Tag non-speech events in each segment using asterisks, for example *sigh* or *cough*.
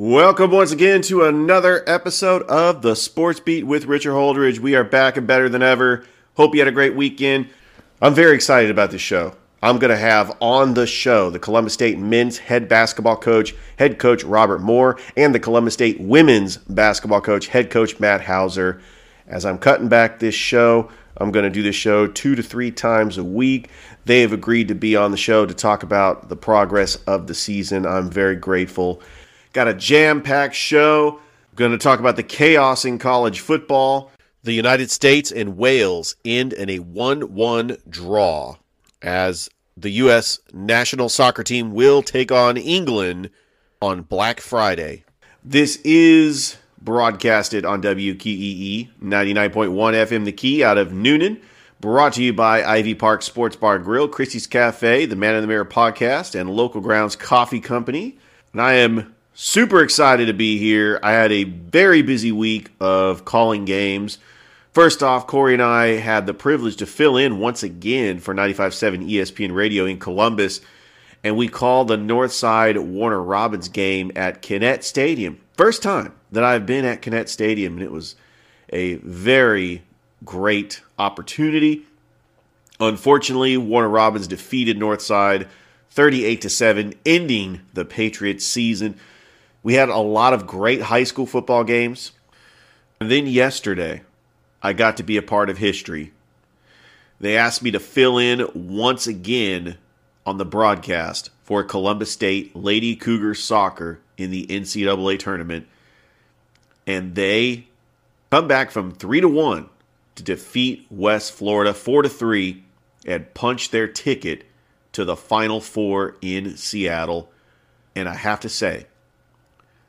Welcome once again to another episode of the Sports Beat with Richard Holdridge. We are back and better than ever. Hope you had a great weekend. I'm very excited about this show. I'm going to have on the show the Columbus State men's head basketball coach, head coach Robert Moore, and the Columbus State women's basketball coach, head coach Matt Houser. As I'm cutting back this show, I'm going to do this show two to three times a week. They have agreed to be on the show to talk about the progress of the season. I'm very grateful. Got a jam packed show. Going to talk about the chaos in college football. The United States and Wales end in a 1 1 draw as the U.S. national soccer team will take on England on Black Friday. This is broadcasted on WQEE 99.1 FM The Key out of Newnan. Brought to you by Ivy Park Sports Bar Grill, Christie's Cafe, the Man in the Mirror podcast, and Local Grounds Coffee Company. And I am super excited to be here. I had a very busy week of calling games. First off, Corey and I had the privilege to fill in once again for 95.7 ESPN Radio in Columbus, and we called the Northside Warner Robins game at Kinnett Stadium. First time that I've been at Kinnett Stadium, and it was a very great opportunity. Unfortunately, Warner Robins defeated Northside 38 to 7, ending the Patriots season. We had a lot of great high school football games. And then yesterday, I got to be a part of history. They asked me to fill in once again on the broadcast for Columbus State Lady Cougars soccer in the NCAA tournament. And they come back from 3 to 1 to defeat West Florida 4 to 3 and punch their ticket to the final 4 in Seattle. And I have to say,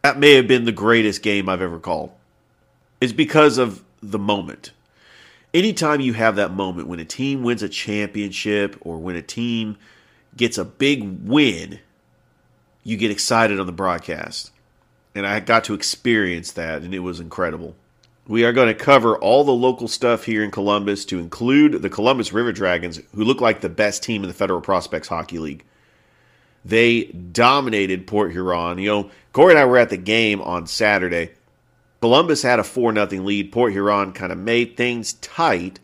that may have been the greatest game I've ever called. It's because of the moment. Anytime you have that moment when a team wins a championship or when a team gets a big win, you get excited on the broadcast. And I got to experience that, and it was incredible. We are going to cover all the local stuff here in Columbus to include the Columbus River Dragons, who look like the best team in the Federal Prospects Hockey League. They dominated Port Huron. You know, Corey and I were at the game on Saturday. Columbus had a 4 0 lead. Port Huron kind of made things tight,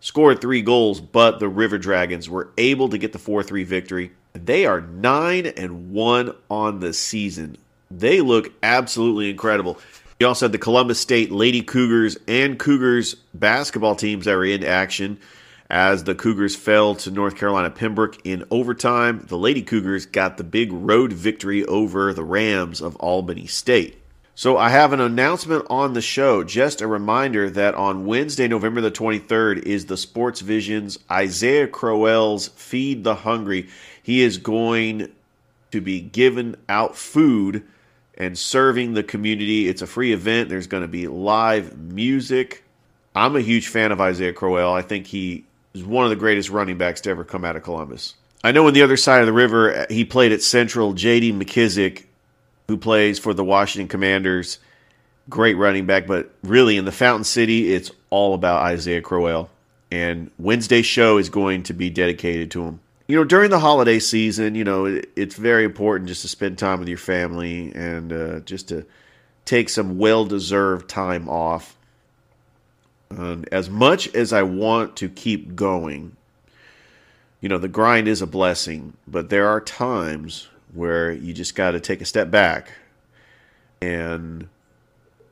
scored three goals, but the River Dragons were able to get the 4 3 victory. They are 9 and 1 on the season. They look absolutely incredible. You also had the Columbus State Lady Cougars and Cougars basketball teams that were in action as the Cougars fell to North Carolina Pembroke in overtime. The Lady Cougars got the big road victory over the Rams of Albany State. So I have an announcement on the show. Just a reminder that on Wednesday, November the 23rd, is the Sports Vision's Isaiah Crowell's Feed the Hungry. He is going to be giving out food and serving the community. It's a free event. There's going to be live music. I'm a huge fan of Isaiah Crowell. I think he is one of the greatest running backs to ever come out of Columbus. I know on the other side of the river, he played at Central, J.D. McKissick, who plays for the Washington Commanders. Great running back, but really in the Fountain City, it's all about Isaiah Crowell. And Wednesday's show is going to be dedicated to him. You know, during the holiday season, you know, it, it's very important just to spend time with your family and uh, just to take some well deserved time off. And as much as I want to keep going, you know, the grind is a blessing, but there are times where you just got to take a step back and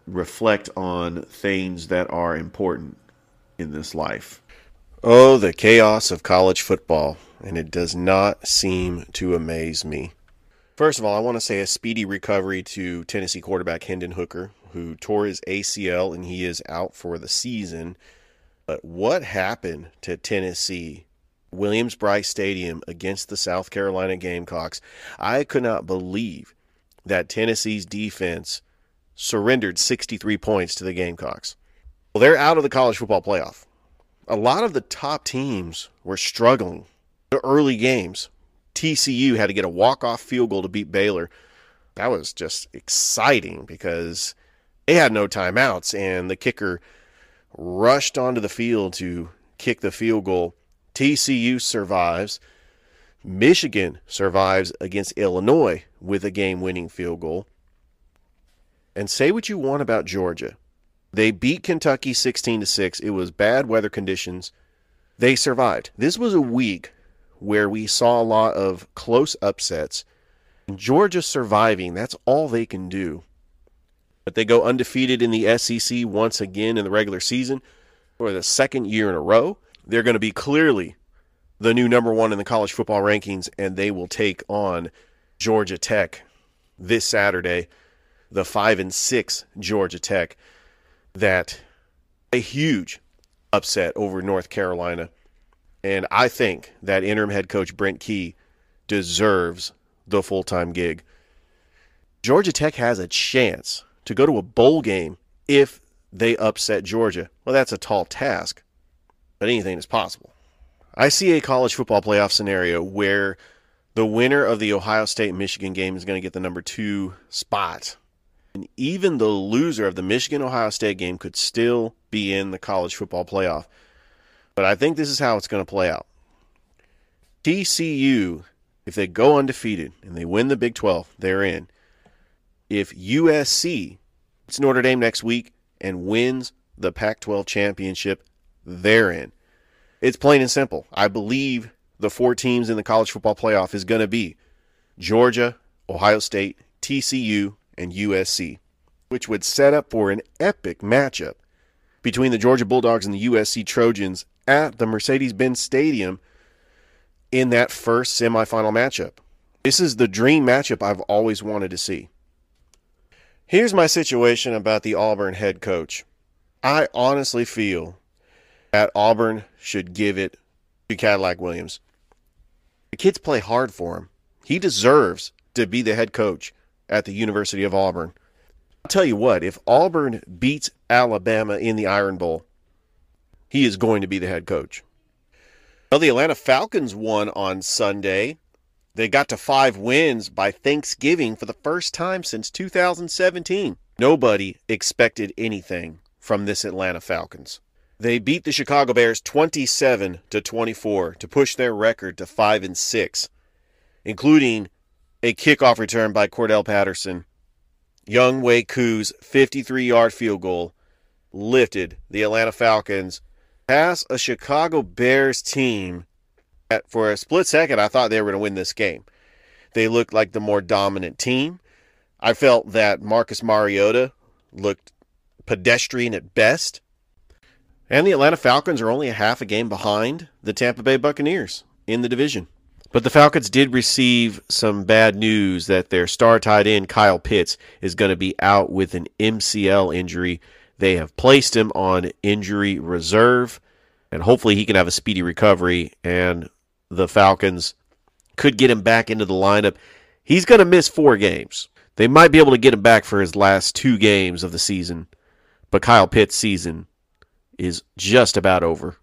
reflect on things that are important in this life. Oh, the chaos of college football, and it does not seem to amaze me. First of all, I want to say a speedy recovery to Tennessee quarterback Hendon Hooker, who tore his ACL and he is out for the season. But what happened to Tennessee, Williams-Brice Stadium against the South Carolina Gamecocks? I could not believe that Tennessee's defense surrendered 63 points to the Gamecocks. Well, they're out of the college football playoff. A lot of the top teams were struggling. The early games, TCU had to get a walk-off field goal to beat Baylor. That was just exciting because they had no timeouts and the kicker rushed onto the field to kick the field goal. TCU survives. Michigan survives against Illinois with a game-winning field goal. And say what you want about Georgia. They beat Kentucky 16 to 6. It was bad weather conditions. They survived. This was a week where we saw a lot of close upsets. Georgia surviving, that's all they can do. But they go undefeated in the SEC once again in the regular season for the second year in a row. They're going to be clearly the new number one in the college football rankings, and they will take on Georgia Tech this Saturday, the five and six Georgia Tech. That a huge upset over North Carolina. And I think that interim head coach Brent Key deserves the full time gig. Georgia Tech has a chance to go to a bowl game if they upset Georgia. Well, that's a tall task, but anything is possible. I see a college football playoff scenario where the winner of the Ohio State Michigan game is going to get the number two spot. And even the loser of the Michigan Ohio State game could still be in the college football playoff. But I think this is how it's going to play out. TCU, if they go undefeated and they win the Big 12, they're in. If USC it's Notre Dame next week and wins the Pac 12 championship, they're in. It's plain and simple. I believe the four teams in the college football playoff is going to be Georgia, Ohio State, TCU, and USC, which would set up for an epic matchup between the Georgia Bulldogs and the USC Trojans at the Mercedes Benz Stadium in that first semifinal matchup. This is the dream matchup I've always wanted to see. Here's my situation about the Auburn head coach. I honestly feel that Auburn should give it to Cadillac Williams. The kids play hard for him. He deserves to be the head coach at the University of Auburn. I'll tell you what, if Auburn beats Alabama in the Iron Bowl, he is going to be the head coach. Well, the Atlanta Falcons won on Sunday. They got to five wins by Thanksgiving for the first time since 2017. Nobody expected anything from this Atlanta Falcons. They beat the Chicago Bears 27 to 24 to push their record to 5 and 6, including a kickoff return by Cordell Patterson. Younghoe Koo's 53-yard field goal lifted the Atlanta Falcons past a Chicago Bears team for a split second I thought they were going to win this game. They looked like the more dominant team. I felt that Marcus Mariota looked pedestrian at best. And the Atlanta Falcons are only a half a game behind the Tampa Bay Buccaneers in the division. But the Falcons did receive some bad news that their star tight end, Kyle Pitts, is going to be out with an MCL injury. They have placed him on injury reserve, and hopefully he can have a speedy recovery, and the Falcons could get him back into the lineup. He's going to miss four games. They might be able to get him back for his last two games of the season, but Kyle Pitts' season is just about over.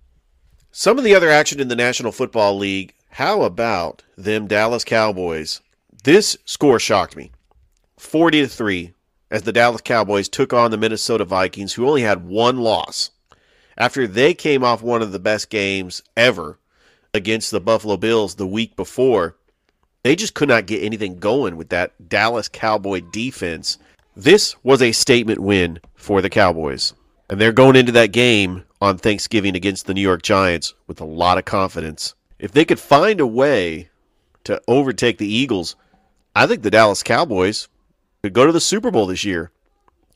Some of the other action in the National Football League how about them Dallas Cowboys? This score shocked me. 40 to 3 as the Dallas Cowboys took on the Minnesota Vikings who only had one loss. After they came off one of the best games ever against the Buffalo Bills the week before, they just could not get anything going with that Dallas Cowboy defense. This was a statement win for the Cowboys. And they're going into that game on Thanksgiving against the New York Giants with a lot of confidence if they could find a way to overtake the Eagles, I think the Dallas Cowboys could go to the Super Bowl this year.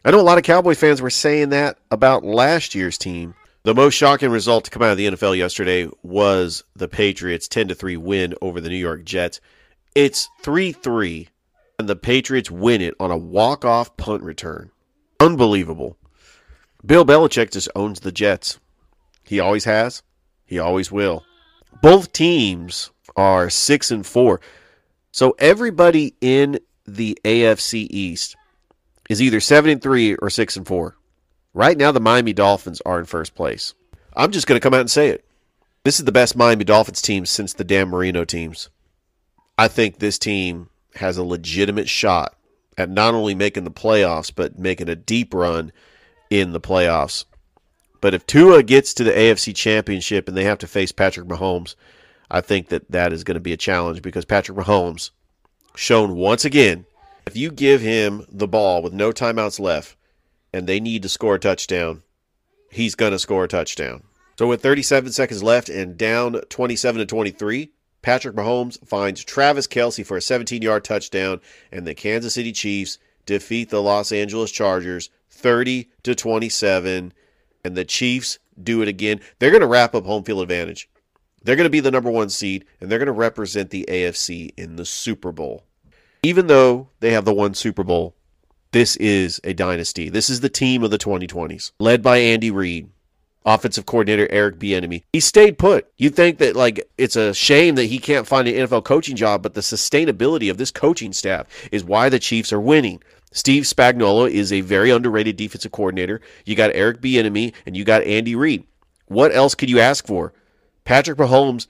I know a lot of Cowboy fans were saying that about last year's team. The most shocking result to come out of the NFL yesterday was the Patriots 10 3 win over the New York Jets. It's 3 3 and the Patriots win it on a walk-off punt return. Unbelievable. Bill Belichick just owns the Jets. He always has. He always will. Both teams are 6 and 4. So everybody in the AFC East is either 7 and 3 or 6 and 4. Right now the Miami Dolphins are in first place. I'm just going to come out and say it. This is the best Miami Dolphins team since the Dan Marino teams. I think this team has a legitimate shot at not only making the playoffs, but making a deep run in the playoffs. But if Tua gets to the AFC Championship and they have to face Patrick Mahomes, I think that that is going to be a challenge because Patrick Mahomes shown once again if you give him the ball with no timeouts left and they need to score a touchdown, he's going to score a touchdown. So with 37 seconds left and down 27 to 23, Patrick Mahomes finds Travis Kelce for a 17 yard touchdown, and the Kansas City Chiefs defeat the Los Angeles Chargers 30 to 27. And the Chiefs do it again. They're going to wrap up home field advantage. They're going to be the number one seed, and they're going to represent the AFC in the Super Bowl. Even though they have the one Super Bowl, this is a dynasty. This is the team of the 2020s, led by Andy Reid offensive coordinator Eric Bieniemy. He stayed put. You think that like it's a shame that he can't find an NFL coaching job, but the sustainability of this coaching staff is why the Chiefs are winning. Steve Spagnuolo is a very underrated defensive coordinator. You got Eric Bieniemy and you got Andy Reid. What else could you ask for? Patrick Mahomes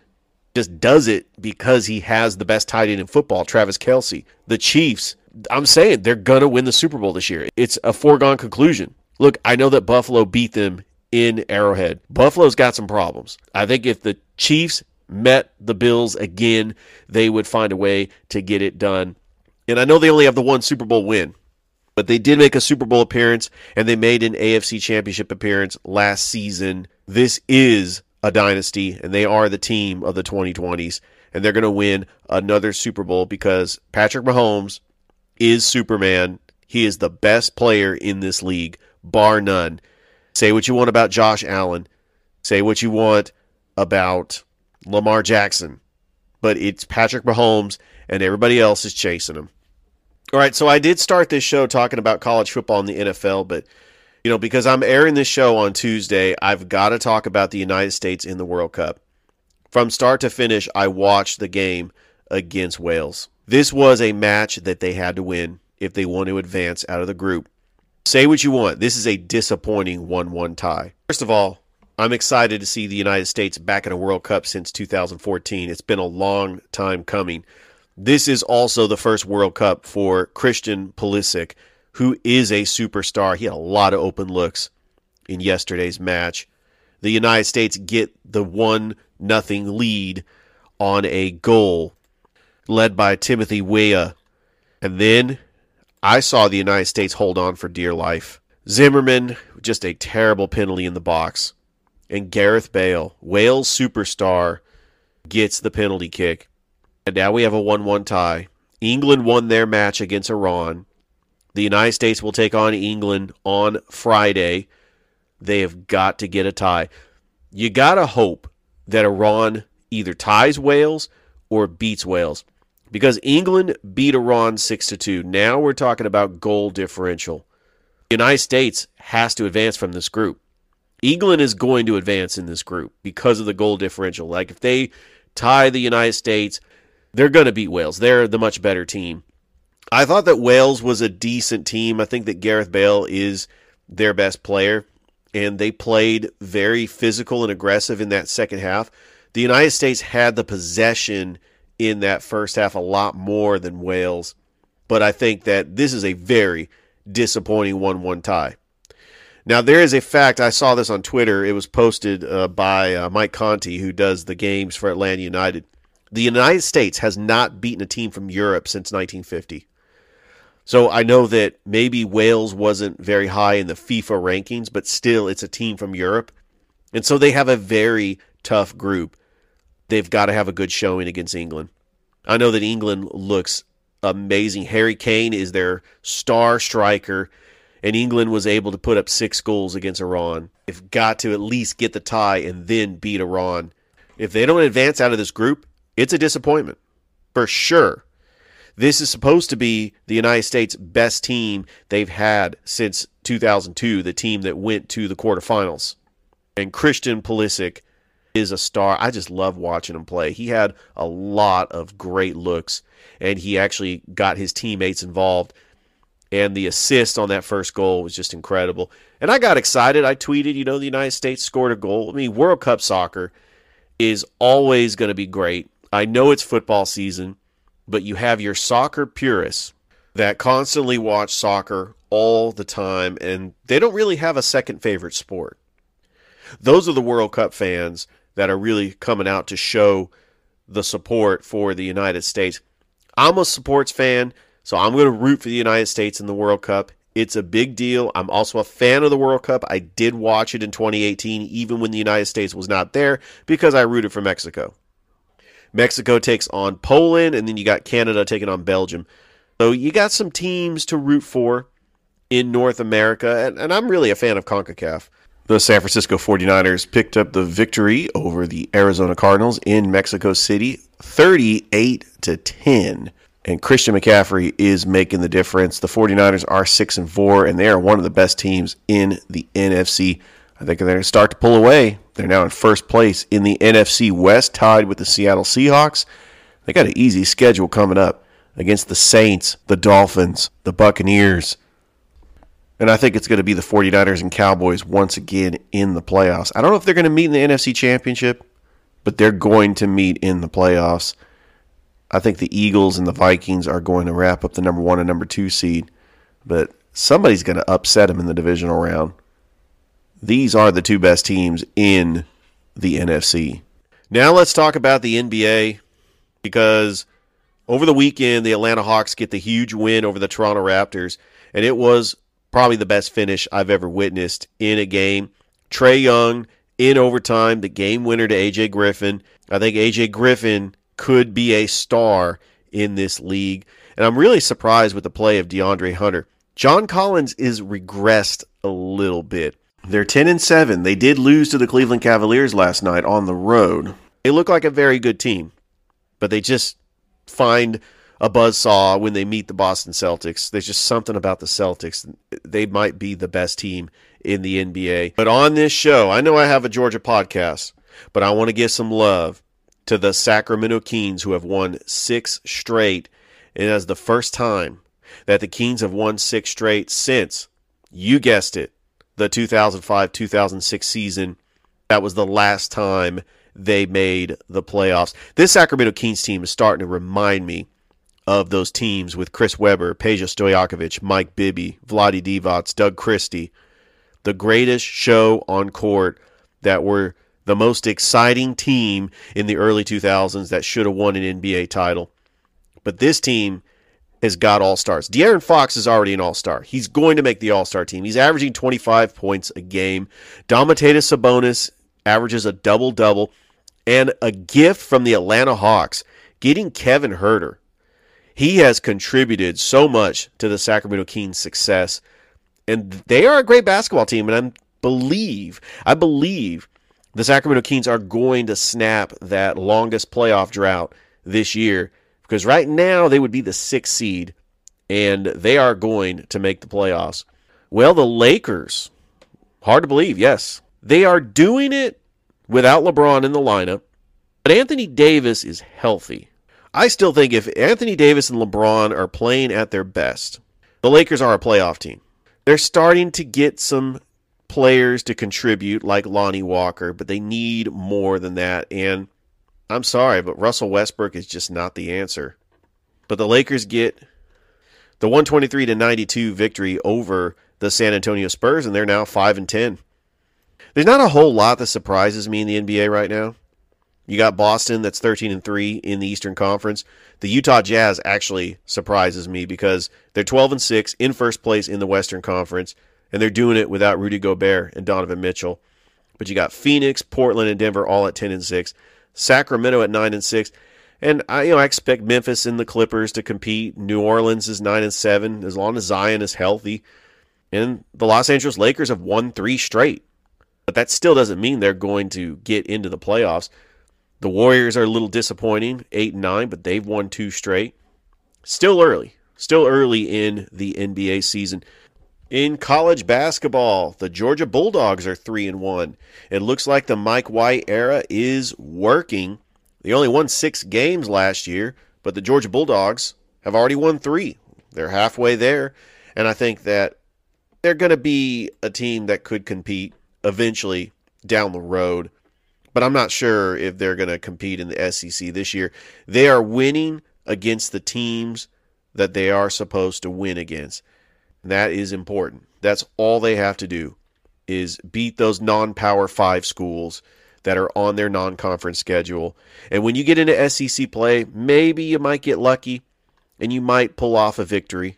just does it because he has the best tight end in football, Travis Kelce. The Chiefs, I'm saying they're gonna win the Super Bowl this year. It's a foregone conclusion. Look, I know that Buffalo beat them in Arrowhead. Buffalo's got some problems. I think if the Chiefs met the Bills again, they would find a way to get it done. And I know they only have the one Super Bowl win, but they did make a Super Bowl appearance and they made an AFC Championship appearance last season. This is a dynasty, and they are the team of the 2020s, and they're going to win another Super Bowl because Patrick Mahomes is Superman. He is the best player in this league, bar none. Say what you want about Josh Allen. Say what you want about Lamar Jackson. But it's Patrick Mahomes, and everybody else is chasing him. All right, so I did start this show talking about college football and the NFL, but you know, because I'm airing this show on Tuesday, I've got to talk about the United States in the World Cup. From start to finish, I watched the game against Wales. This was a match that they had to win if they want to advance out of the group. Say what you want. This is a disappointing 1 1 tie. First of all, I'm excited to see the United States back in a World Cup since 2014. It's been a long time coming. This is also the first World Cup for Christian Pulisic, who is a superstar. He had a lot of open looks in yesterday's match. The United States get the 1 nothing lead on a goal led by Timothy Weah. And then I saw the United States hold on for dear life. Zimmerman, just a terrible penalty in the box. And Gareth Bale, Wales superstar, gets the penalty kick. And now we have a 1 1 tie. England won their match against Iran. The United States will take on England on Friday. They have got to get a tie. You got to hope that Iran either ties Wales or beats Wales because England beat Iran 6 to 2. Now we're talking about goal differential. The United States has to advance from this group. England is going to advance in this group because of the goal differential. Like if they tie the United States, they're going to beat Wales. They're the much better team. I thought that Wales was a decent team. I think that Gareth Bale is their best player, and they played very physical and aggressive in that second half. The United States had the possession in that first half a lot more than Wales. But I think that this is a very disappointing 1 1 tie. Now, there is a fact, I saw this on Twitter. It was posted uh, by uh, Mike Conti, who does the games for Atlanta United. The United States has not beaten a team from Europe since 1950. So I know that maybe Wales wasn't very high in the FIFA rankings, but still, it's a team from Europe. And so they have a very tough group they've got to have a good showing against England. I know that England looks amazing. Harry Kane is their star striker, and England was able to put up six goals against Iran. They've got to at least get the tie and then beat Iran. If they don't advance out of this group, it's a disappointment for sure. This is supposed to be the United States' best team they've had since 2002, the team that went to the quarterfinals. And Christian Pulisic is a star. I just love watching him play. He had a lot of great looks, and he actually got his teammates involved. And the assist on that first goal was just incredible. And I got excited. I tweeted, you know, the United States scored a goal. I mean, World Cup soccer is always going to be great. I know it's football season, but you have your soccer purists that constantly watch soccer all the time, and they don't really have a second favorite sport. Those are the World Cup fans that are really coming out to show the support for the United States. I'm a sports fan, so I'm going to root for the United States in the World Cup. It's a big deal. I'm also a fan of the World Cup. I did watch it in 2018, even when the United States was not there, because I rooted for Mexico. Mexico takes on Poland, and then you got Canada taking on Belgium. So you got some teams to root for in North America, and, and I'm really a fan of CONCACAF. The San Francisco 49ers picked up the victory over the Arizona Cardinals in Mexico City, 38 to 10. And Christian McCaffrey is making the difference. The 49ers are 6 and 4 and they are one of the best teams in the NFC. I think they're going to start to pull away. They're now in first place in the NFC West, tied with the Seattle Seahawks. They got an easy schedule coming up against the Saints, the Dolphins, the Buccaneers, and I think it's going to be the 49ers and Cowboys once again in the playoffs. I don't know if they're going to meet in the NFC Championship, but they're going to meet in the playoffs. I think the Eagles and the Vikings are going to wrap up the number one and number two seed, but somebody's going to upset them in the divisional round. These are the two best teams in the NFC. Now let's talk about the NBA because over the weekend, the Atlanta Hawks get the huge win over the Toronto Raptors, and it was probably the best finish I've ever witnessed in a game. Trae Young in overtime, the game winner to AJ Griffin. I think AJ Griffin could be a star in this league. And I'm really surprised with the play of DeAndre Hunter. John Collins is regressed a little bit. They're 10 and 7. They did lose to the Cleveland Cavaliers last night on the road. They look like a very good team, but they just find a buzz saw when they meet the Boston Celtics. There's just something about the Celtics. They might be the best team in the NBA. But on this show, I know I have a Georgia podcast, but I want to give some love to the Sacramento Kings who have won six straight. And as the first time that the Kings have won six straight since, you guessed it, the 2005 2006 season. That was the last time they made the playoffs. This Sacramento Kings team is starting to remind me of those teams with Chris Webber, Peja Stojakovic, Mike Bibby, Vlade Divac, Doug Christie, the greatest show on court that were the most exciting team in the early 2000s that should have won an NBA title. But this team has got all stars. De'Aaron Fox is already an all star. He's going to make the all star team. He's averaging 25 points a game. Domantas Sabonis averages a double double. And a gift from the Atlanta Hawks getting Kevin Huerter he has contributed so much to the Sacramento Kings' success, and they are a great basketball team. And I believe, I believe, the Sacramento Kings are going to snap that longest playoff drought this year because right now they would be the sixth seed, and they are going to make the playoffs. Well, the Lakers, hard to believe, yes, they are doing it without LeBron in the lineup, but Anthony Davis is healthy. I still think if Anthony Davis and LeBron are playing at their best, the Lakers are a playoff team. They're starting to get some players to contribute like Lonnie Walker, but they need more than that. And I'm sorry, but Russell Westbrook is just not the answer. But the Lakers get the 123 to 92 victory over the San Antonio Spurs, and they're now 5 and 10. There's not a whole lot that surprises me in the NBA right now. You got Boston that's 13 and 3 in the Eastern Conference. The Utah Jazz actually surprises me because they're 12 and 6 in first place in the Western Conference and they're doing it without Rudy Gobert and Donovan Mitchell. But you got Phoenix, Portland and Denver all at 10 and 6, Sacramento at 9 and 6. And I you know I expect Memphis and the Clippers to compete. New Orleans is 9 and 7 as long as Zion is healthy. And the Los Angeles Lakers have won 3 straight. But that still doesn't mean they're going to get into the playoffs. The Warriors are a little disappointing, eight and nine, but they've won two straight. Still early. Still early in the NBA season. In college basketball, the Georgia Bulldogs are 3 and 1. It looks like the Mike White era is working. They only won 6 games last year, but the Georgia Bulldogs have already won 3. They're halfway there, and I think that they're going to be a team that could compete eventually down the road. But I'm not sure if they're going to compete in the SEC this year. They are winning against the teams that they are supposed to win against. That is important. That's all they have to do is beat those non-power 5 schools that are on their non-conference schedule. And when you get into SEC play, maybe you might get lucky and you might pull off a victory.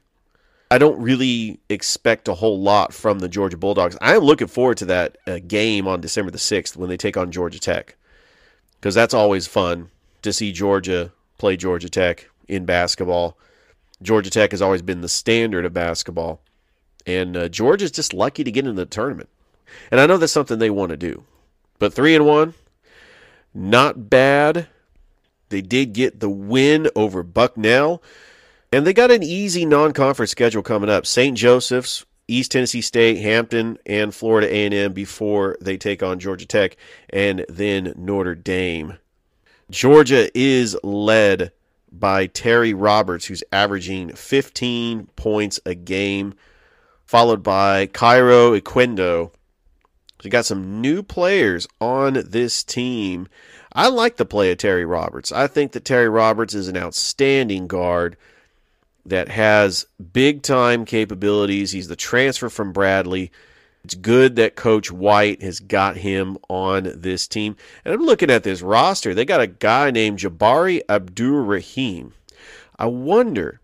I don't really expect a whole lot from the Georgia Bulldogs. I'm looking forward to that uh, game on December the 6th when they take on Georgia Tech. Cuz that's always fun to see Georgia play Georgia Tech in basketball. Georgia Tech has always been the standard of basketball. And uh, Georgia's just lucky to get into the tournament. And I know that's something they want to do. But 3 and 1, not bad. They did get the win over Bucknell. And they got an easy non-conference schedule coming up. St. Joseph's, East Tennessee State, Hampton, and Florida A&M before they take on Georgia Tech and then Notre Dame. Georgia is led by Terry Roberts, who's averaging 15 points a game, followed by Kario Oquendo. So got some new players on this team. I like the play of Terry Roberts. I think that Terry Roberts is an outstanding guard that has big time capabilities. He's the transfer from Bradley. It's good that Coach White has got him on this team. And I'm looking at this roster. They got a guy named Jabari Abdur Rahim. I wonder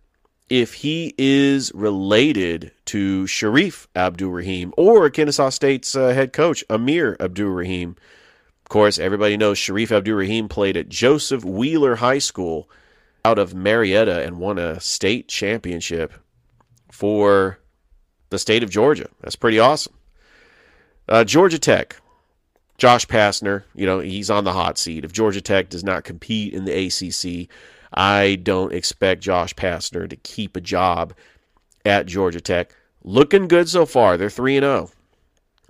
if he is related to Shareef Abdur Rahim or Kennesaw State's uh, head coach, Amir Abdur Rahim. Of course, everybody knows Shareef Abdur Rahim played at Joseph Wheeler High School out of Marietta and won a state championship for the state of Georgia. That's pretty awesome. Uh, Georgia Tech, Josh Pastner, you know, he's on the hot seat. If Georgia Tech does not compete in the ACC, I don't expect Josh Pastner to keep a job at Georgia Tech. Looking good so far. They're 3 and 0.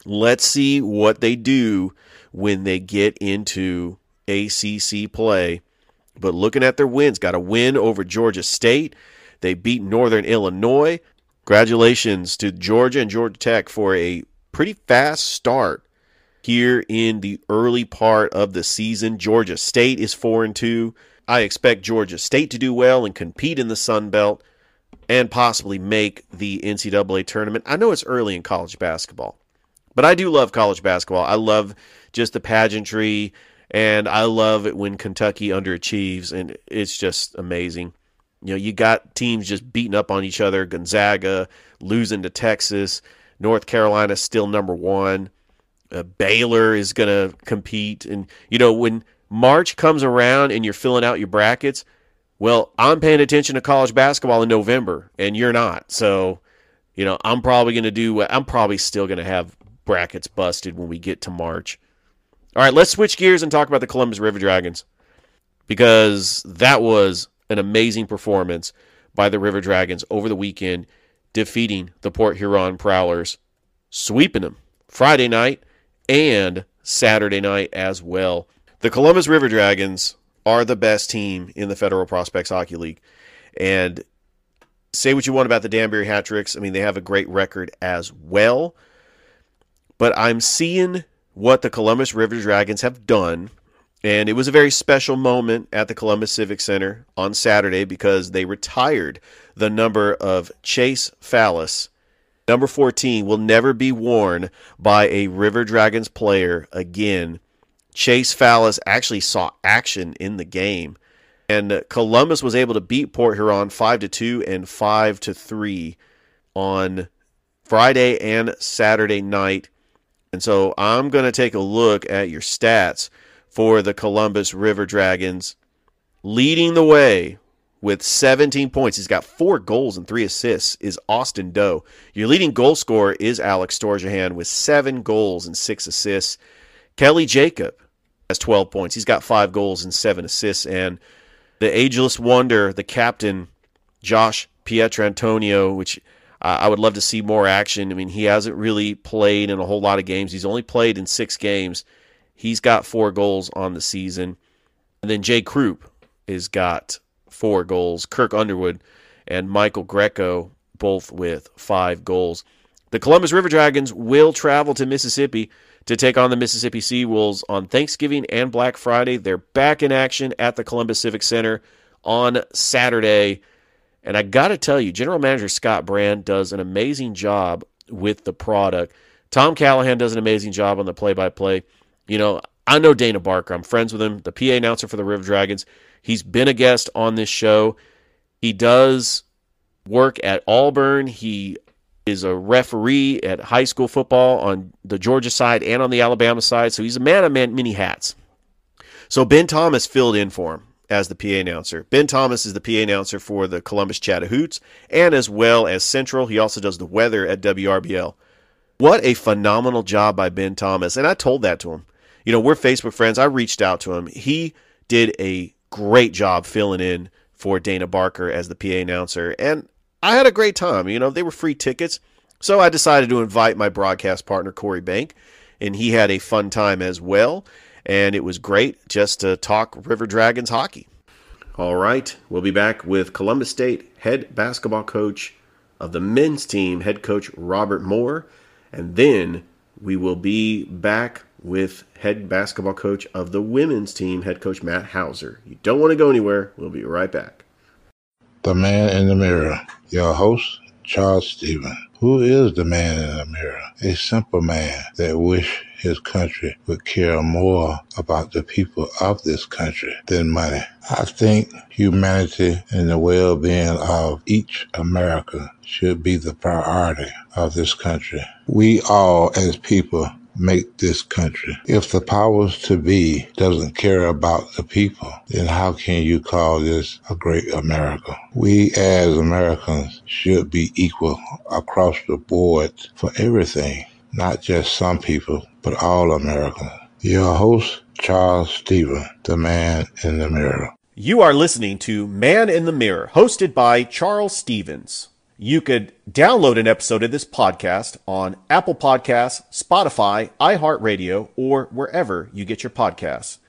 Let's see what they do when they get into ACC play. But looking at their wins, got a win over Georgia State. They beat Northern Illinois. Congratulations to Georgia and Georgia Tech for a pretty fast start here in the early part of the season. Georgia State is 4 and 2. I expect Georgia State to do well and compete in the Sun Belt and possibly make the NCAA tournament. I know it's early in college basketball, but I do love college basketball. I love just the pageantry and I love it when Kentucky underachieves and it's just amazing. You know, you got teams just beating up on each other, Gonzaga losing to Texas, North Carolina still number one. Uh, Baylor is going to compete. And, you know, when March comes around and you're filling out your brackets, well, I'm paying attention to college basketball in November and you're not. So, you know, I'm probably going to do, I'm probably still going to have brackets busted when we get to March. All right, let's switch gears and talk about the Columbus River Dragons because that was an amazing performance by the River Dragons over the weekend defeating the Port Huron Prowlers, sweeping them Friday night and Saturday night as well. The Columbus River Dragons are the best team in the Federal Prospects Hockey League. And say what you want about the Danbury Hat Tricks. I mean, they have a great record as well. But I'm seeing what the Columbus River Dragons have done. And it was a very special moment at the Columbus Civic Center on Saturday because they retired the number of Chase Fallis. Number 14 will never be worn by a River Dragons player again. Chase Fallis actually saw action in the game. And Columbus was able to beat Port Huron 5 to 2 and 5 to 3 on Friday and Saturday night. And so I'm going to take a look at your stats for the Columbus River Dragons. Leading the way with 17 points. He's got four goals and three assists is Austin Doe. Your leading goal scorer is Alex Storjahan with seven goals and six assists. Kelly Jacob has 12 points. He's got five goals and seven assists. And the ageless wonder, the captain Josh Pietrantonio, which uh, I would love to see more action. I mean, he hasn't really played in a whole lot of games. He's only played in six games. He's got four goals on the season. And then Jay Krupp has got four goals. Kirk Underwood and Michael Greco both with five goals. The Columbus River Dragons will travel to Mississippi to take on the Mississippi Seawolves on Thanksgiving and Black Friday. They're back in action at the Columbus Civic Center on Saturday. And I got to tell you, General Manager Scott Brand does an amazing job with the product. Tom Callahan does an amazing job on the play by play. You know, I know Dana Barker. I'm friends with him, the PA announcer for the River Dragons. He's been a guest on this show. He does work at Auburn. He is a referee at high school football on the Georgia side and on the Alabama side. So he's a man of many hats. So Ben Thomas filled in for him as the PA announcer. Ben Thomas is the PA announcer for the Columbus Chatt-A-Hoots and as well as Central. He also does the weather at WRBL. What a phenomenal job by Ben Thomas. And I told that to him. You know, we're Facebook friends. I reached out to him. He did a great job filling in for Dana Barker as the PA announcer. And I had a great time. You know, they were free tickets. So I decided to invite my broadcast partner, Corey Bank, and he had a fun time as well and it was great just to talk River Dragons hockey. All right, we'll be back with Columbus State head basketball coach of the men's team, head coach Robert Moore, and then we will be back with head basketball coach of the women's team, head coach Matt Houser. You don't want to go anywhere. We'll be right back. The Man in the Mirror, your host, Charles Stephen. Who is the man in the mirror? A simple man that wish his country would care more about the people of this country than money. I think humanity and the well-being of each American should be the priority of this country. We all as people make this country. If the powers to be doesn't care about the people, then how can you call this a great America? We as Americans should be equal across the board for everything, not just some people, but all Americans. Your host, Charles Stephen, the man in the mirror. You are listening to Man in the Mirror, hosted by Charles Stevens. You could download an episode of this podcast on Apple Podcasts, Spotify, iHeartRadio, or wherever you get your podcasts.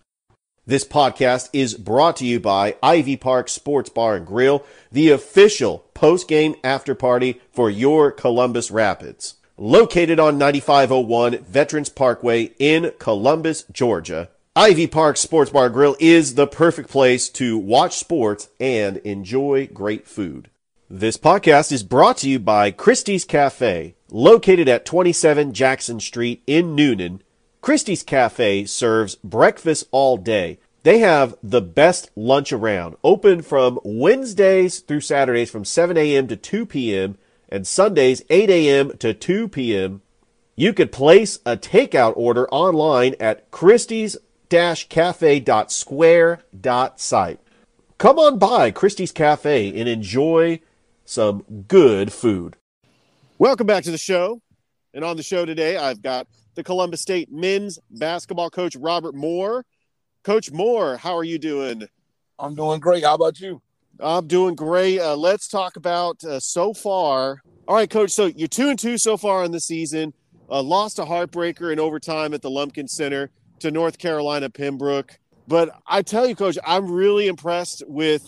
This podcast is brought to you by Ivy Park Sports Bar and Grill, the official post-game after party for your Columbus Rapids. Located on 9501 Veterans Parkway in Columbus, Georgia, Ivy Park Sports Bar Grill is the perfect place to watch sports and enjoy great food. This podcast is brought to you by Christie's Cafe, located at 27 Jackson Street in Newnan. Christie's Cafe serves breakfast all day. They have the best lunch around, open from Wednesdays through Saturdays from 7 a.m. to 2 p.m. and Sundays 8 a.m. to 2 p.m. You could place a takeout order online at christie's-cafe.square.site. Come on by Christie's Cafe and enjoy some good food. Welcome back to the show. And on the show today, I've got the Columbus State men's basketball coach, Robert Moore. Coach Moore, how are you doing? I'm doing great. How about you? I'm doing great. Uh, let's talk about uh, so far. All right, coach. So you're two and two so far in the season. Uh, lost a heartbreaker in overtime at the Lumpkin Center to North Carolina Pembroke. But I tell you, coach, I'm really impressed with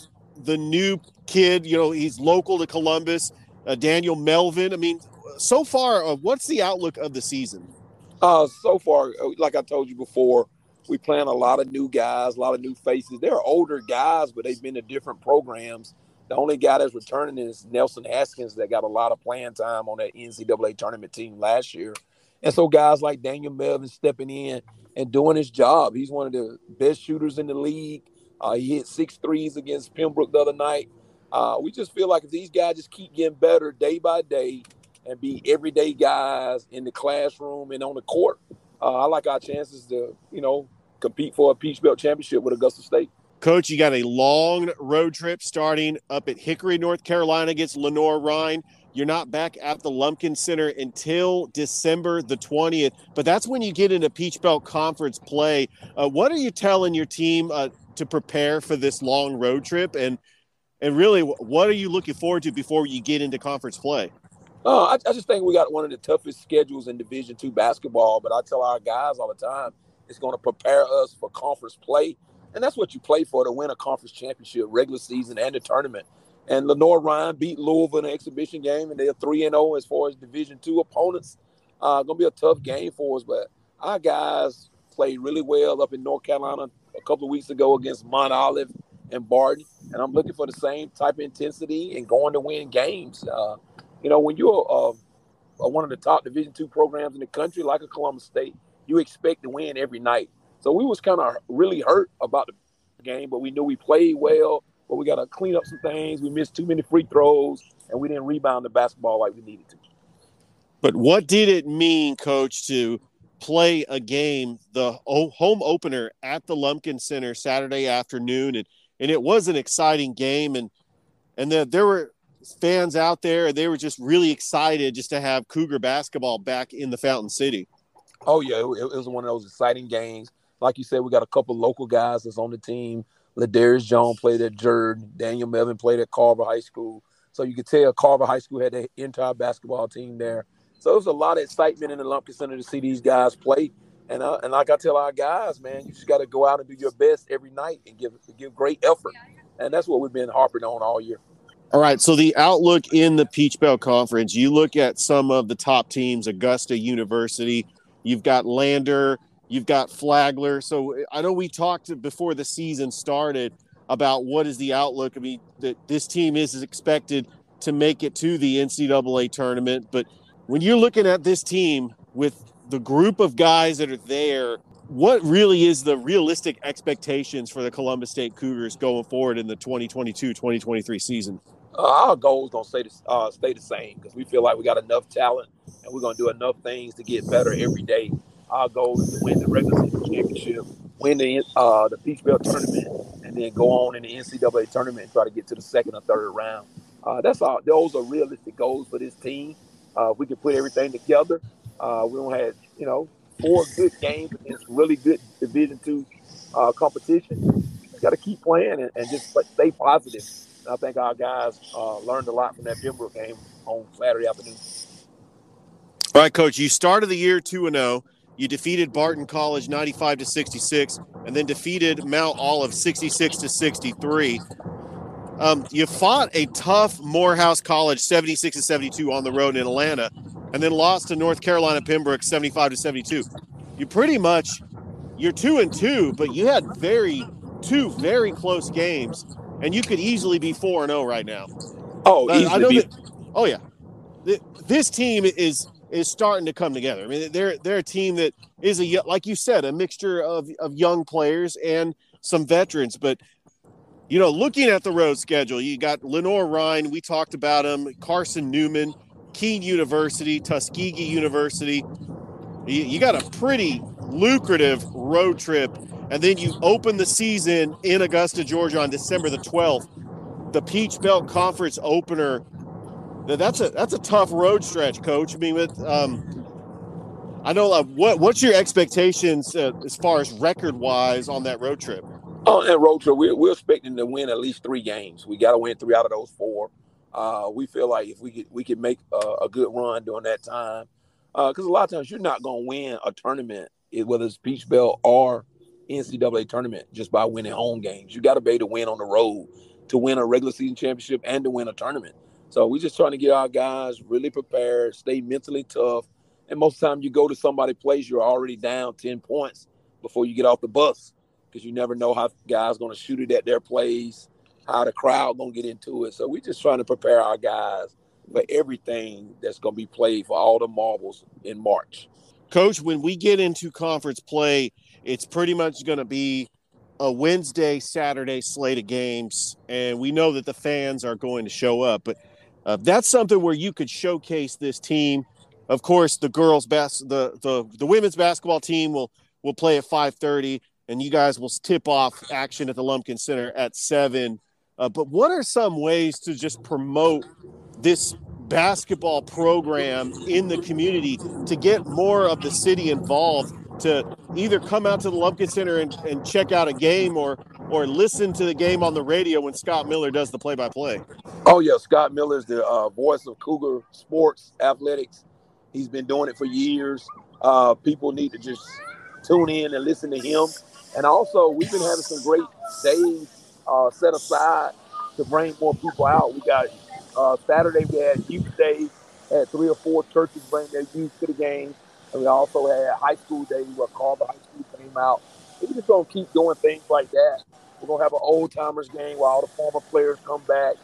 the new kid. You know, he's local to Columbus, uh, Daniel Melvin. I mean, so far, uh, what's the outlook of the season? Uh, so far, like I told you before, we plan a lot of new guys, a lot of new faces. They're older guys, but they've been to different programs. The only guy that's returning is Nelson Haskins, that got a lot of playing time on that NCAA tournament team last year. And so guys like Daniel Melvin stepping in and doing his job. He's one of the best shooters in the league. Uh, he hit six threes against Pembroke the other night. Uh, we just feel like if these guys just keep getting better day by day and be everyday guys in the classroom and on the court, uh, I like our chances to, you know, compete for a Peach Belt championship with Augusta State. Coach, you got a long road trip starting up at Hickory, North Carolina against Lenoir-Rhyne. You're not back at the Lumpkin Center until December the 20th, but that's when you get into Peach Belt Conference play. Uh, what are you telling your team uh, to prepare for this long road trip? And and really, what are you looking forward to before you get into conference play? Uh, I, I, just think we got one of the toughest schedules in Division two basketball. But I tell our guys all the time, it's going to prepare us for conference play, and that's what you play for to win a conference championship, regular season, and the tournament. And Lenoir-Rhyne beat Louisville in an exhibition game, and they're three and zero oh as far as Division two opponents. Uh, going to be a tough game for us, but our guys played really well up in North Carolina a couple of weeks ago against Mount Olive and Barton, and I'm looking for the same type of intensity and going to win games. Uh, you know, when you're uh, one of the top Division two programs in the country, like a Columbus State, you expect to win every night. So we was kind of really hurt about the game, but we knew we played well. But we got to clean up some things. We missed too many free throws, and we didn't rebound the basketball like we needed to. But what did it mean, Coach, to play a game, the home opener at the Lumpkin Center Saturday afternoon, and and it was an exciting game, and and the, there were fans out there, and they were just really excited just to have Cougar basketball back in the Fountain City. Oh yeah, it, it was one of those exciting games. Like you said, we got a couple local guys that's on the team. Ladarius Jones played at Jordan. Daniel Melvin played at Carver High School. So you could tell Carver High School had the entire basketball team there. So it was a lot of excitement in the Lumpkin Center to see these guys play. And uh, and like I tell our guys, man, you just got to go out and do your best every night and give give great effort. And that's what we've been harping on all year. All right. So the outlook in the Peach Belt Conference, you look at some of the top teams, Augusta University, you've got Lander, you've got Flagler. So I know we talked before the season started about what is the outlook. I mean, that this team is expected to make it to the NCAA tournament, but when you're looking at this team with the group of guys that are there, what really is the realistic expectations for the Columbus State Cougars going forward in the 2022-2023 season? Uh, our goals don't stay the, uh, stay the same because we feel like we got enough talent and we're going to do enough things to get better every day. Our goal is to win the regular season championship, win the uh, the Peach Belt tournament, and then go on in the NCAA tournament and try to get to the second or third round. Uh, that's all. Those are realistic goals for this team. Uh, we can put everything together. Uh, we don't have, you know, four good games against really good Division two competition. Got to keep playing and, and just stay positive. I think our guys uh, learned a lot from that Pembroke game on Saturday afternoon. All right, Coach. You started the year two and zero. Oh. You defeated Barton College 95 to 66, and then defeated Mount Olive 66 to 63. Um, you fought a tough Morehouse College 76 to 72 on the road in Atlanta, and then lost to North Carolina Pembroke 75 to 72. You pretty much you're two and two, but you had very two very close games, and you could easily be four and zero oh right now. Oh, uh, I know be- that. Oh yeah, this team is is starting to come together. I mean, they're they're a team that is a like you said, a mixture of of young players and some veterans, but you know, looking at the road schedule, you got Lenoir-Rhyne. We talked about him. Carson Newman, Keene University, Tuskegee University. You, you got a pretty lucrative road trip, and then you open the season in Augusta, Georgia, on December the twelfth. The Peach Belt Conference opener. That's a that's a tough road stretch, Coach. I mean, with um, I know uh, what what's your expectations uh, as far as record wise on that road trip? On that road trip, we're, we're expecting to win at least three games. We got to win three out of those four. Uh, we feel like if we could we could make a, a good run during that time, Uh because uh, a lot of times you're not going to win a tournament, whether it's Peach Belt or NCAA tournament, just by winning home games. You got to be able to win on the road to win a regular season championship and to win a tournament. So we're just trying to get our guys really prepared, stay mentally tough, and most of the time you go to somebody's place, you're already down ten points before you get off the bus because you never know how guys going to shoot it at their place, how the crowd going to get into it. So we're just trying to prepare our guys for everything that's going to be played for all the marbles in March. Coach, when we get into conference play, it's pretty much going to be a Wednesday, Saturday slate of games, and we know that the fans are going to show up. But uh, that's something where you could showcase this team. Of course, the girls' best, the the the women's basketball team will will play at five thirty and you guys will tip off action at the Lumpkin Center at seven. Uh, but what are some ways to just promote this basketball program in the community to get more of the city involved to either come out to the Lumpkin Center and, and check out a game or or listen to the game on the radio when Scott Miller does the play-by-play? Oh yeah, Scott Miller is the uh, voice of Cougar sports athletics. He's been doing it for years. Uh, people need to just tune in and listen to him. And also, we've been having some great days uh, set aside to bring more people out. We got uh, Saturday we had youth day, had three or four churches bring their youth to the game, and we also had high school day where Carver High School came out. We're just gonna keep doing things like that. We're gonna have an old timers game where all the former players come back.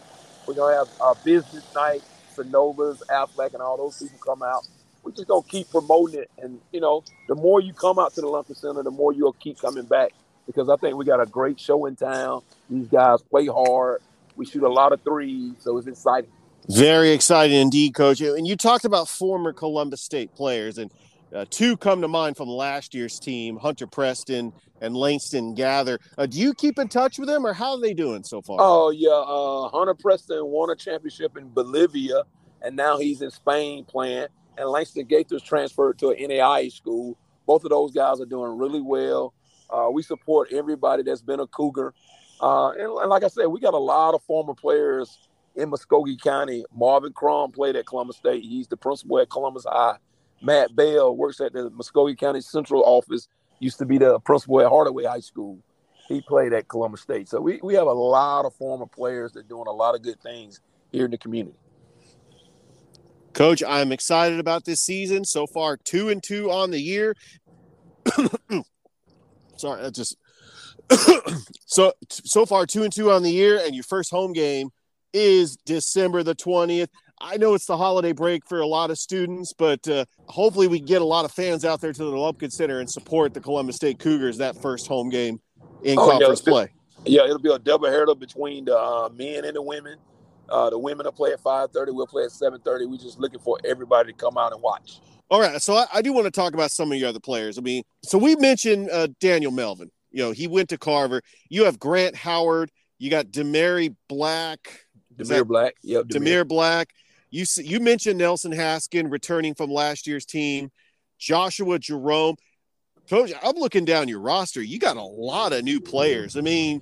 We're gonna have a business night, Synovus, Aflac, and all those people come out. We're just gonna keep promoting it, and you know, the more you come out to the Lumpkin Center, the more you'll keep coming back because I think we got a great show in town. These guys play hard. We shoot a lot of threes, so it's exciting. Very exciting indeed, Coach. And you talked about former Columbus State players, and uh, two come to mind from last year's team: Hunter Preston and Langston Gaither. Uh, do you keep in touch with them, or how are they doing so far? Oh yeah, uh, Hunter Preston won a championship in Bolivia, and now he's in Spain playing. And Langston Gaither's transferred to an NAIA school. Both of those guys are doing really well. Uh, we support everybody that's been a Cougar. Uh, and, and, like I said, we got a lot of former players in Muscogee County. Marvin Crum played at Columbus State. He's the principal at Columbus High. Matt Bell works at the Muscogee County Central Office. Used to be the principal at Hardaway High School. He played at Columbus State. So we, we have a lot of former players that are doing a lot of good things here in the community. Coach, I'm excited about this season. So far, two and two on the year. *coughs* Sorry, I just *coughs* so so far two and two on the year, and your first home game is December the twentieth. I know it's the holiday break for a lot of students, but uh, hopefully we get a lot of fans out there to the Lumpkin Center and support the Columbus State Cougars that first home game in oh, conference yeah, play. Yeah, it'll be a double header between the uh, men and the women. Uh, the women will play at five thirty. We'll play at seven thirty. We're just looking for everybody to come out and watch. All right, so I, I, do want to talk about some of your other players. I mean, so we mentioned uh, Daniel Melvin. You know, he went to Carver. You have Grant Howard. You got Demary Black. Demir Black. Yep. Demir. Black. You you mentioned Nelson Haskin returning from last year's team. Joshua Jerome. Coach, I'm looking down your roster. You got a lot of new players. I mean,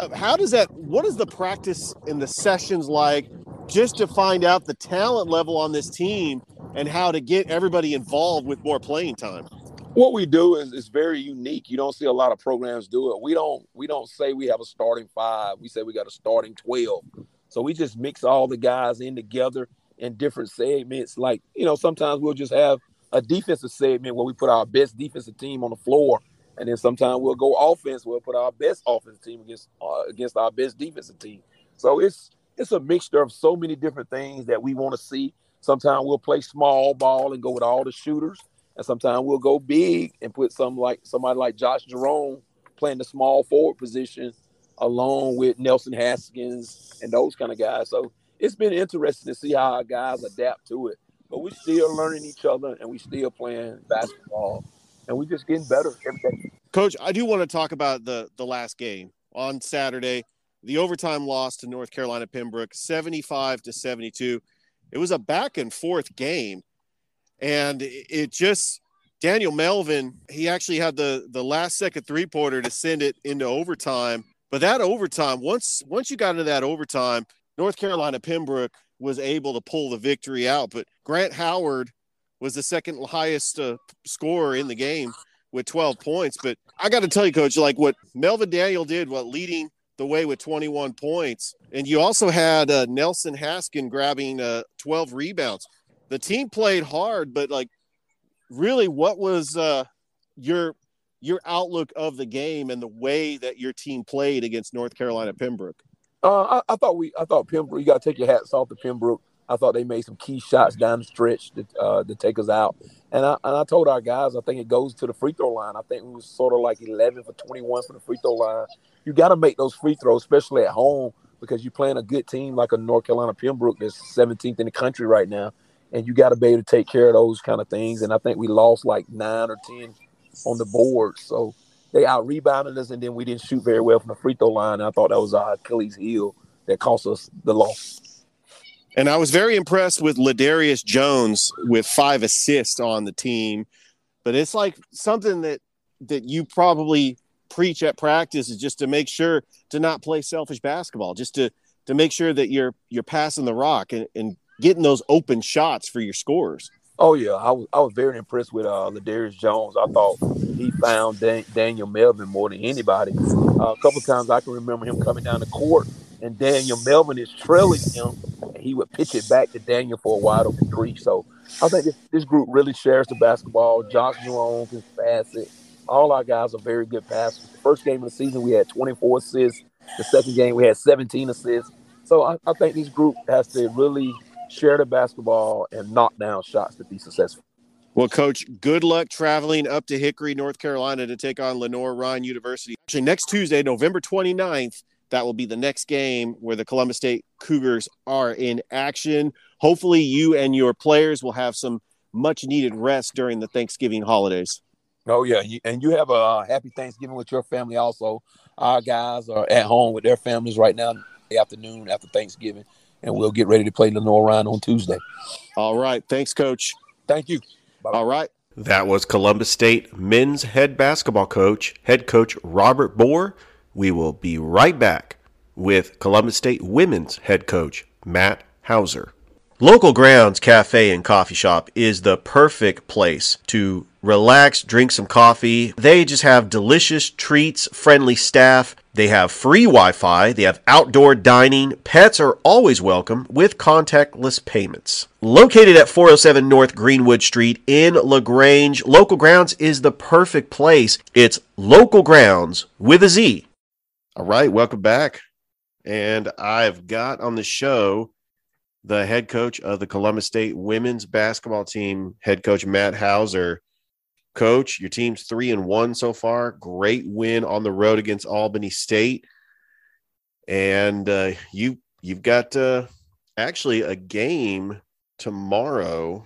uh, how does that? What is the practice in the sessions like? Just to find out the talent level on this team and how to get everybody involved with more playing time. What we do is, is very unique. You don't see a lot of programs do it. We don't we don't say we have a starting five. We say we got a starting twelve. So we just mix all the guys in together in different segments. Like you know, sometimes we'll just have a defensive segment where we put our best defensive team on the floor, and then sometimes we'll go offense. We'll put our best offensive team against uh, against our best defensive team. So it's it's a mixture of so many different things that we want to see. Sometimes we'll play small ball and go with all the shooters, and sometimes we'll go big and put some like somebody like Josh Jerome playing the small forward position along with Nelson Haskins and those kind of guys. So it's been interesting to see how our guys adapt to it. But we're still learning each other and we still playing basketball and we're just getting better every day. Coach, I do want to talk about the the last game on Saturday, the overtime loss to North Carolina Pembroke, 75 to 72 it was a back and forth game, and it just Daniel Melvin he actually had the the last second three pointer to send it into overtime. But that overtime, once once you got into that overtime, North Carolina Pembroke was able to pull the victory out. But Grant Howard was the second highest uh, scorer in the game with 12 points. But I got to tell you, coach, like what Melvin Daniel did, what leading the way with 21 points. And you also had uh, Nelson Haskin grabbing uh, 12 rebounds. The team played hard, but like, really, what was uh, your your outlook of the game and the way that your team played against North Carolina Pembroke? Uh, I, I, thought we, I thought Pembroke. You got to take your hats off to Pembroke. I thought they made some key shots down the stretch to, uh, to take us out. And I, and I told our guys, I think it goes to the free throw line. I think we was sort of like 11 for 21 for the free throw line you got to make those free throws, especially at home, because you're playing a good team like a North Carolina Pembroke that's 17th in the country right now, and you got to be able to take care of those kind of things. And I think we lost like nine or ten on the board, so they out rebounded us, and then we didn't shoot very well from the free throw line. I thought that was our Achilles heel that cost us the loss. And I was very impressed with Ladarius Jones with five assists on the team, but it's like something that that you probably preach at practice is just to make sure to not play selfish basketball, just to to make sure that you're you're passing the rock and, and getting those open shots for your scores. Oh yeah, I was I was very impressed with uh Ladarius Jones. I thought he found Dan- Daniel Melvin more than anybody. Uh, a couple times I can remember him coming down the court and Daniel Melvin is trailing him, and he would pitch it back to Daniel for a wide open three. So I think this, this group really shares the basketball. Josh Jones can pass it. All our guys are very good passers. The first game of the season, we had 24 assists. The second game, we had 17 assists. So I, I think this group has to really share the basketball and knock down shots to be successful. Well, Coach, good luck traveling up to Hickory, North Carolina to take on Lenoir-Rhyne University. Actually, next Tuesday, November 29th, that will be the next game where the Columbus State Cougars are in action. Hopefully, you and your players will have some much needed rest during the Thanksgiving holidays. Oh, yeah. And you have a uh, happy Thanksgiving with your family also. Our guys are at home with their families right now, the afternoon after Thanksgiving, and we'll get ready to play Lenoir-Rhyne on Tuesday. All right. Thanks, Coach. Thank you. Bye-bye. All right. That was Columbus State men's head basketball coach, head coach Robert Moore. We will be right back with Columbus State women's head coach, Matt Houser. Local Grounds Cafe and Coffee Shop is the perfect place to relax, drink some coffee. They just have delicious treats, friendly staff. They have free Wi Fi. They have outdoor dining. Pets are always welcome with contactless payments. Located at 407 North Greenwood Street in LaGrange, Local Grounds is the perfect place. It's Local Grounds with a Z. All right, welcome back. And I've got on the show the head coach of the Columbus State women's basketball team, head coach Matt Houser. Coach, your team's three and one so far. Great win on the road against Albany State, and uh, you you've got uh, actually a game tomorrow.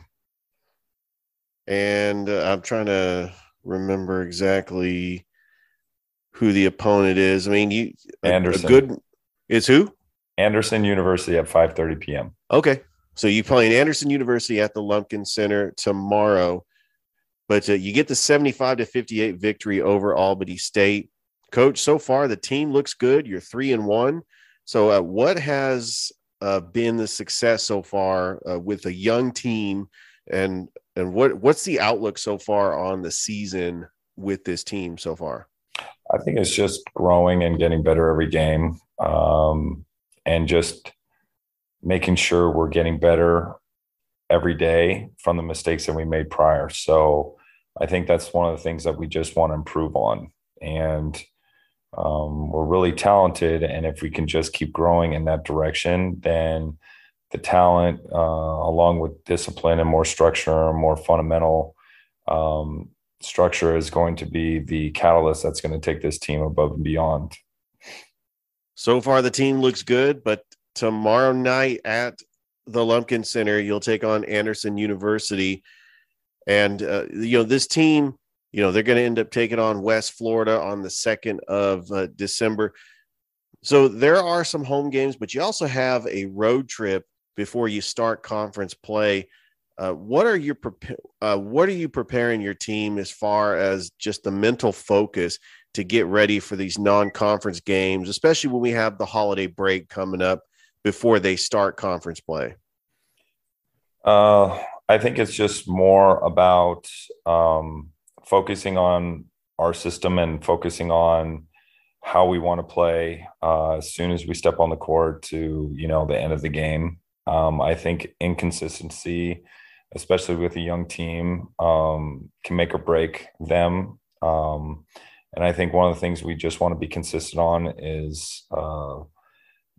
And uh, I'm trying to remember exactly who the opponent is. I mean, you Anderson. A good is who? Anderson University at 5:30 p.m. Okay, so you playing Anderson University at the Lumpkin Center tomorrow, but uh, you get the 75 to 58 victory over Albany State. Coach, so far the team looks good. You're three and one. So, uh, what has uh, been the success so far uh, with a young team, and and what what's the outlook so far on the season with this team so far? I think it's just growing and getting better every game, um, and just making sure we're getting better every day from the mistakes that we made prior. So I think that's one of the things that we just want to improve on, and um, we're really talented. And if we can just keep growing in that direction, then the talent, uh, along with discipline and more structure more fundamental um, structure is going to be the catalyst that's going to take this team above and beyond. So far, the team looks good, but tomorrow night at the Lumpkin Center, you'll take on Anderson University. And, uh, you know, this team, you know, they're going to end up taking on West Florida on the 2nd of uh, December. So there are some home games, but you also have a road trip before you start conference play uh, what are you uh, what are you preparing your team as far as just the mental focus to get ready for these non-conference games, especially when we have the holiday break coming up before they start conference play? Uh, I think it's just more about um, focusing on our system and focusing on how we want to play uh, as soon as we step on the court to you know the end of the game. Um, I think inconsistency especially with a young team, um, can make or break them. Um, and I think one of the things we just want to be consistent on is uh,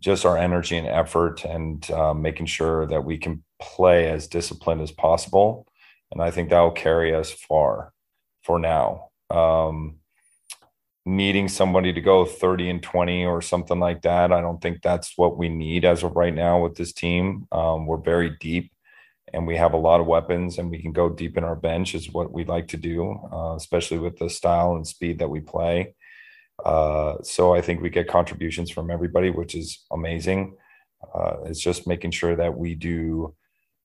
just our energy and effort and uh, making sure that we can play as disciplined as possible. And I think that will carry us far for now. Um, needing somebody to go 30 and 20 or something like that, I don't think that's what we need as of right now with this team. Um, we're very deep and we have a lot of weapons and we can go deep in our bench is what we like to do uh, especially with the style and speed that we play uh, so i think we get contributions from everybody which is amazing uh, it's just making sure that we do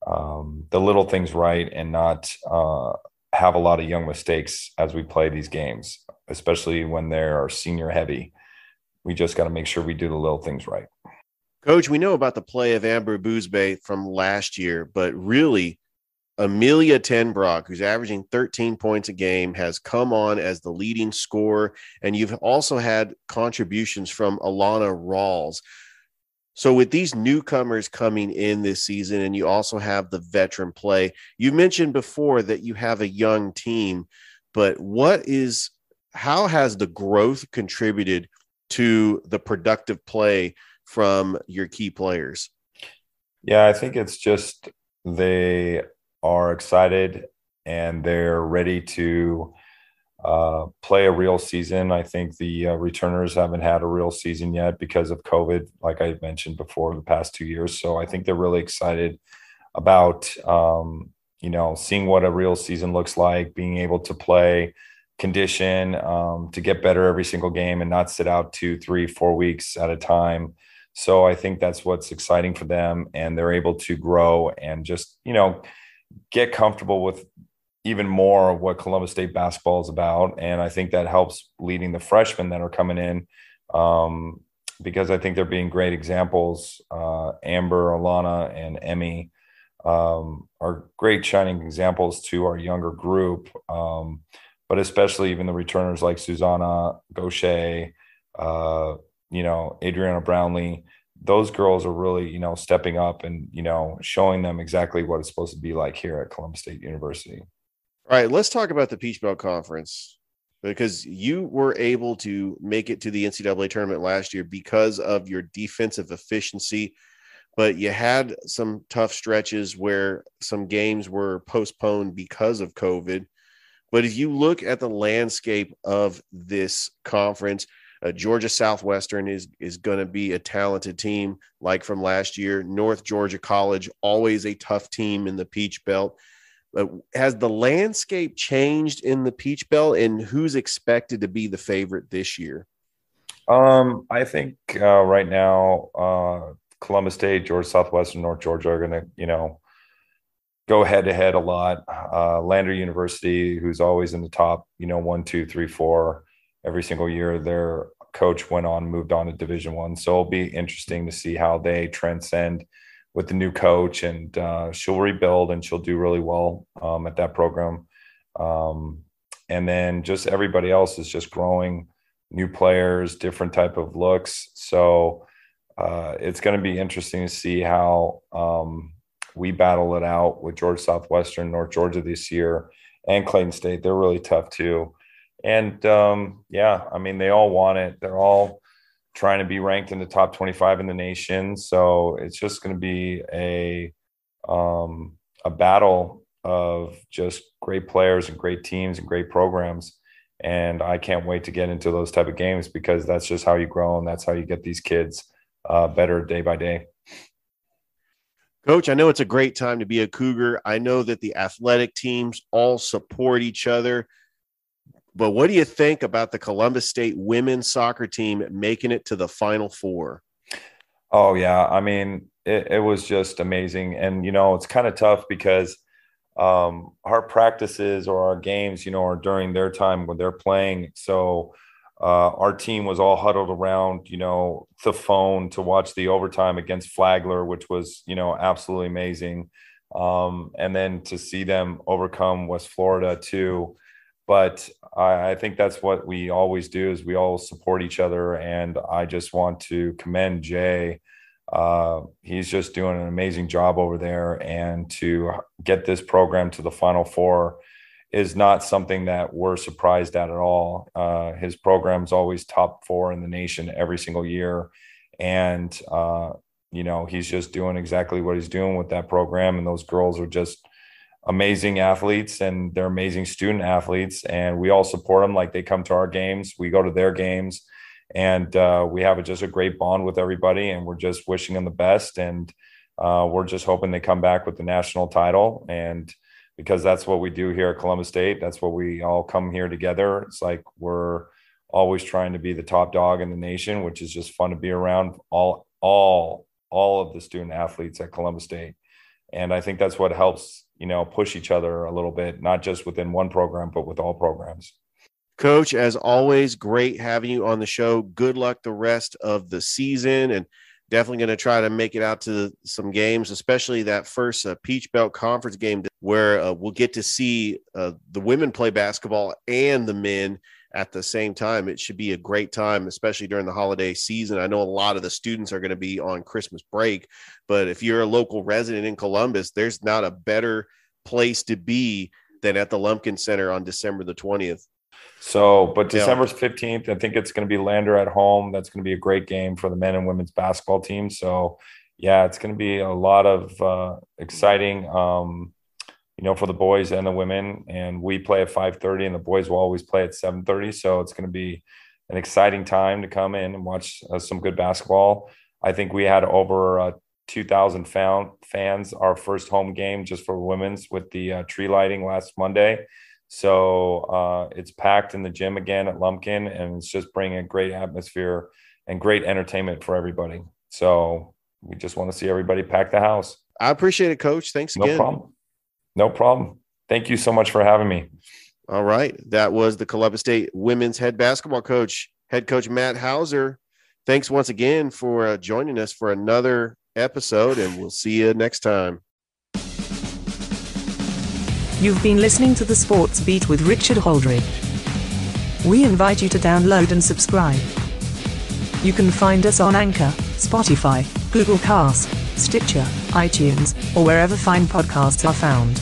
um, the little things right and not uh, have a lot of young mistakes as we play these games, especially when they're senior heavy. We just got to make sure we do the little things right. Coach, we know about the play of Amber Boozbay from last year, but really, Amelia Tenbrock, who's averaging 13 points a game, has come on as the leading scorer. And you've also had contributions from Alana Rawls. So, with these newcomers coming in this season, and you also have the veteran play, you mentioned before that you have a young team, but what is, how has the growth contributed to the productive play from your key players? Yeah, I think it's just they are excited and they're ready to uh, play a real season. I think the uh, returners haven't had a real season yet because of COVID, like I mentioned before, the past two years. So I think they're really excited about, um, you know, seeing what a real season looks like, being able to play condition, um, to get better every single game and not sit out two, three, four weeks at a time. So I think that's what's exciting for them. And they're able to grow and just, you know, get comfortable with even more of what Columbus State basketball is about. And I think that helps leading the freshmen that are coming in um, because I think they're being great examples. Uh, Amber, Alana, and Emmy um, are great shining examples to our younger group, um, but especially even the returners like Susanna Gaucher, uh, you know, Adriana Brownlee those girls are really, you know, stepping up and, you know, showing them exactly what it's supposed to be like here at Columbus State University. All right, let's talk about the Peach Belt Conference because you were able to make it to the NCAA tournament last year because of your defensive efficiency, but you had some tough stretches where some games were postponed because of COVID. But if you look at the landscape of this conference, uh, Georgia Southwestern is is going to be a talented team like from last year. North Georgia College, always a tough team in the Peach Belt. Uh, has the landscape changed in the Peach Belt, and who's expected to be the favorite this year? Um, I think uh, right now, uh, Columbus State, Georgia Southwestern, North Georgia are going to, you know, go head to head a lot. Uh, Lander University, who's always in the top, you know, one, two, three, four every single year. Their coach went on, moved on to Division One, so it'll be interesting to see how they transcend with the new coach. And uh, she'll rebuild, and she'll do really well um, at that program. Um, and then just everybody else is just growing, new players, different type of looks. So uh, it's going to be interesting to see how um, we battle it out with Georgia Southwestern, North Georgia this year, and Clayton State. They're really tough too and um, yeah, I mean, they all want it. They're all trying to be ranked in the top 25 in the nation. So it's just going to be a um, a battle of just great players and great teams and great programs. And I can't wait to get into those type of games because that's just how you grow and that's how you get these kids uh, better day by day. Coach, I know it's a great time to be a Cougar. I know that the athletic teams all support each other. But what do you think about the Columbus State women's soccer team making it to the Final Four? Oh yeah, I mean it, it was just amazing, and you know it's kind of tough because um, our practices or our games, you know, are during their time when they're playing. So uh, our team was all huddled around, you know, the phone to watch the overtime against Flagler, which was, you know, absolutely amazing. Um, and then to see them overcome West Florida too but I, I, think that's what we always do is we all support each other. And i just want to commend jay. Uh, he's just doing an amazing job over there. And to get this program to the final four is not something that we're surprised at at all. Uh, his program's always top four in the nation every single year. And uh, you know he's just doing exactly what he's doing with that program. And those girls are just amazing athletes and they're amazing student athletes and we all support them like they come to our games we go to their games and uh, we have a, just a great bond with everybody and we're just wishing them the best and uh, we're just hoping they come back with the national title and because that's what we do here at columbus state that's what we all come here together. It's like we're always trying to be the top dog in the nation which is just fun to be around all all all of the student athletes at columbus state and I think that's what helps you know, push each other a little bit, not just within one program, but with all programs. Coach, as always, great having you on the show. Good luck the rest of the season and definitely going to try to make it out to some games, especially that first uh, Peach Belt Conference game where uh, we'll get to see uh, the women play basketball and the men at the same time. It should be a great time, especially during the holiday season. I know a lot of the students are going to be on Christmas break, but if you're a local resident in Columbus, there's not a better place to be than at the Lumpkin Center on December the 20th. So, but December 15th, I think it's going to be Lander at home. That's going to be a great game for the men and women's basketball team. So, yeah, it's going to be a lot of uh, exciting, um, you know, for the boys and the women. And we play at 5:30, and the boys will always play at 7:30. So it's going to be an exciting time to come in and watch uh, some good basketball. I think we had over uh, 2,000 fans our first home game just for women's with the uh, tree lighting last Monday. So uh, it's packed in the gym again at Lumpkin, and it's just bringing a great atmosphere and great entertainment for everybody. So we just want to see everybody pack the house. I appreciate it, Coach. Thanks again. No problem. No problem. Thank you so much for having me. All right. That was the Columbus State women's head basketball coach, head coach Matt Houser. Thanks once again for uh, joining us for another episode, and we'll see you next time. You've been listening to the Sports Beat with Richard Holdridge. We invite you to download and subscribe. You can find us on Anchor, Spotify, Google Cast, Stitcher, iTunes, or wherever fine podcasts are found.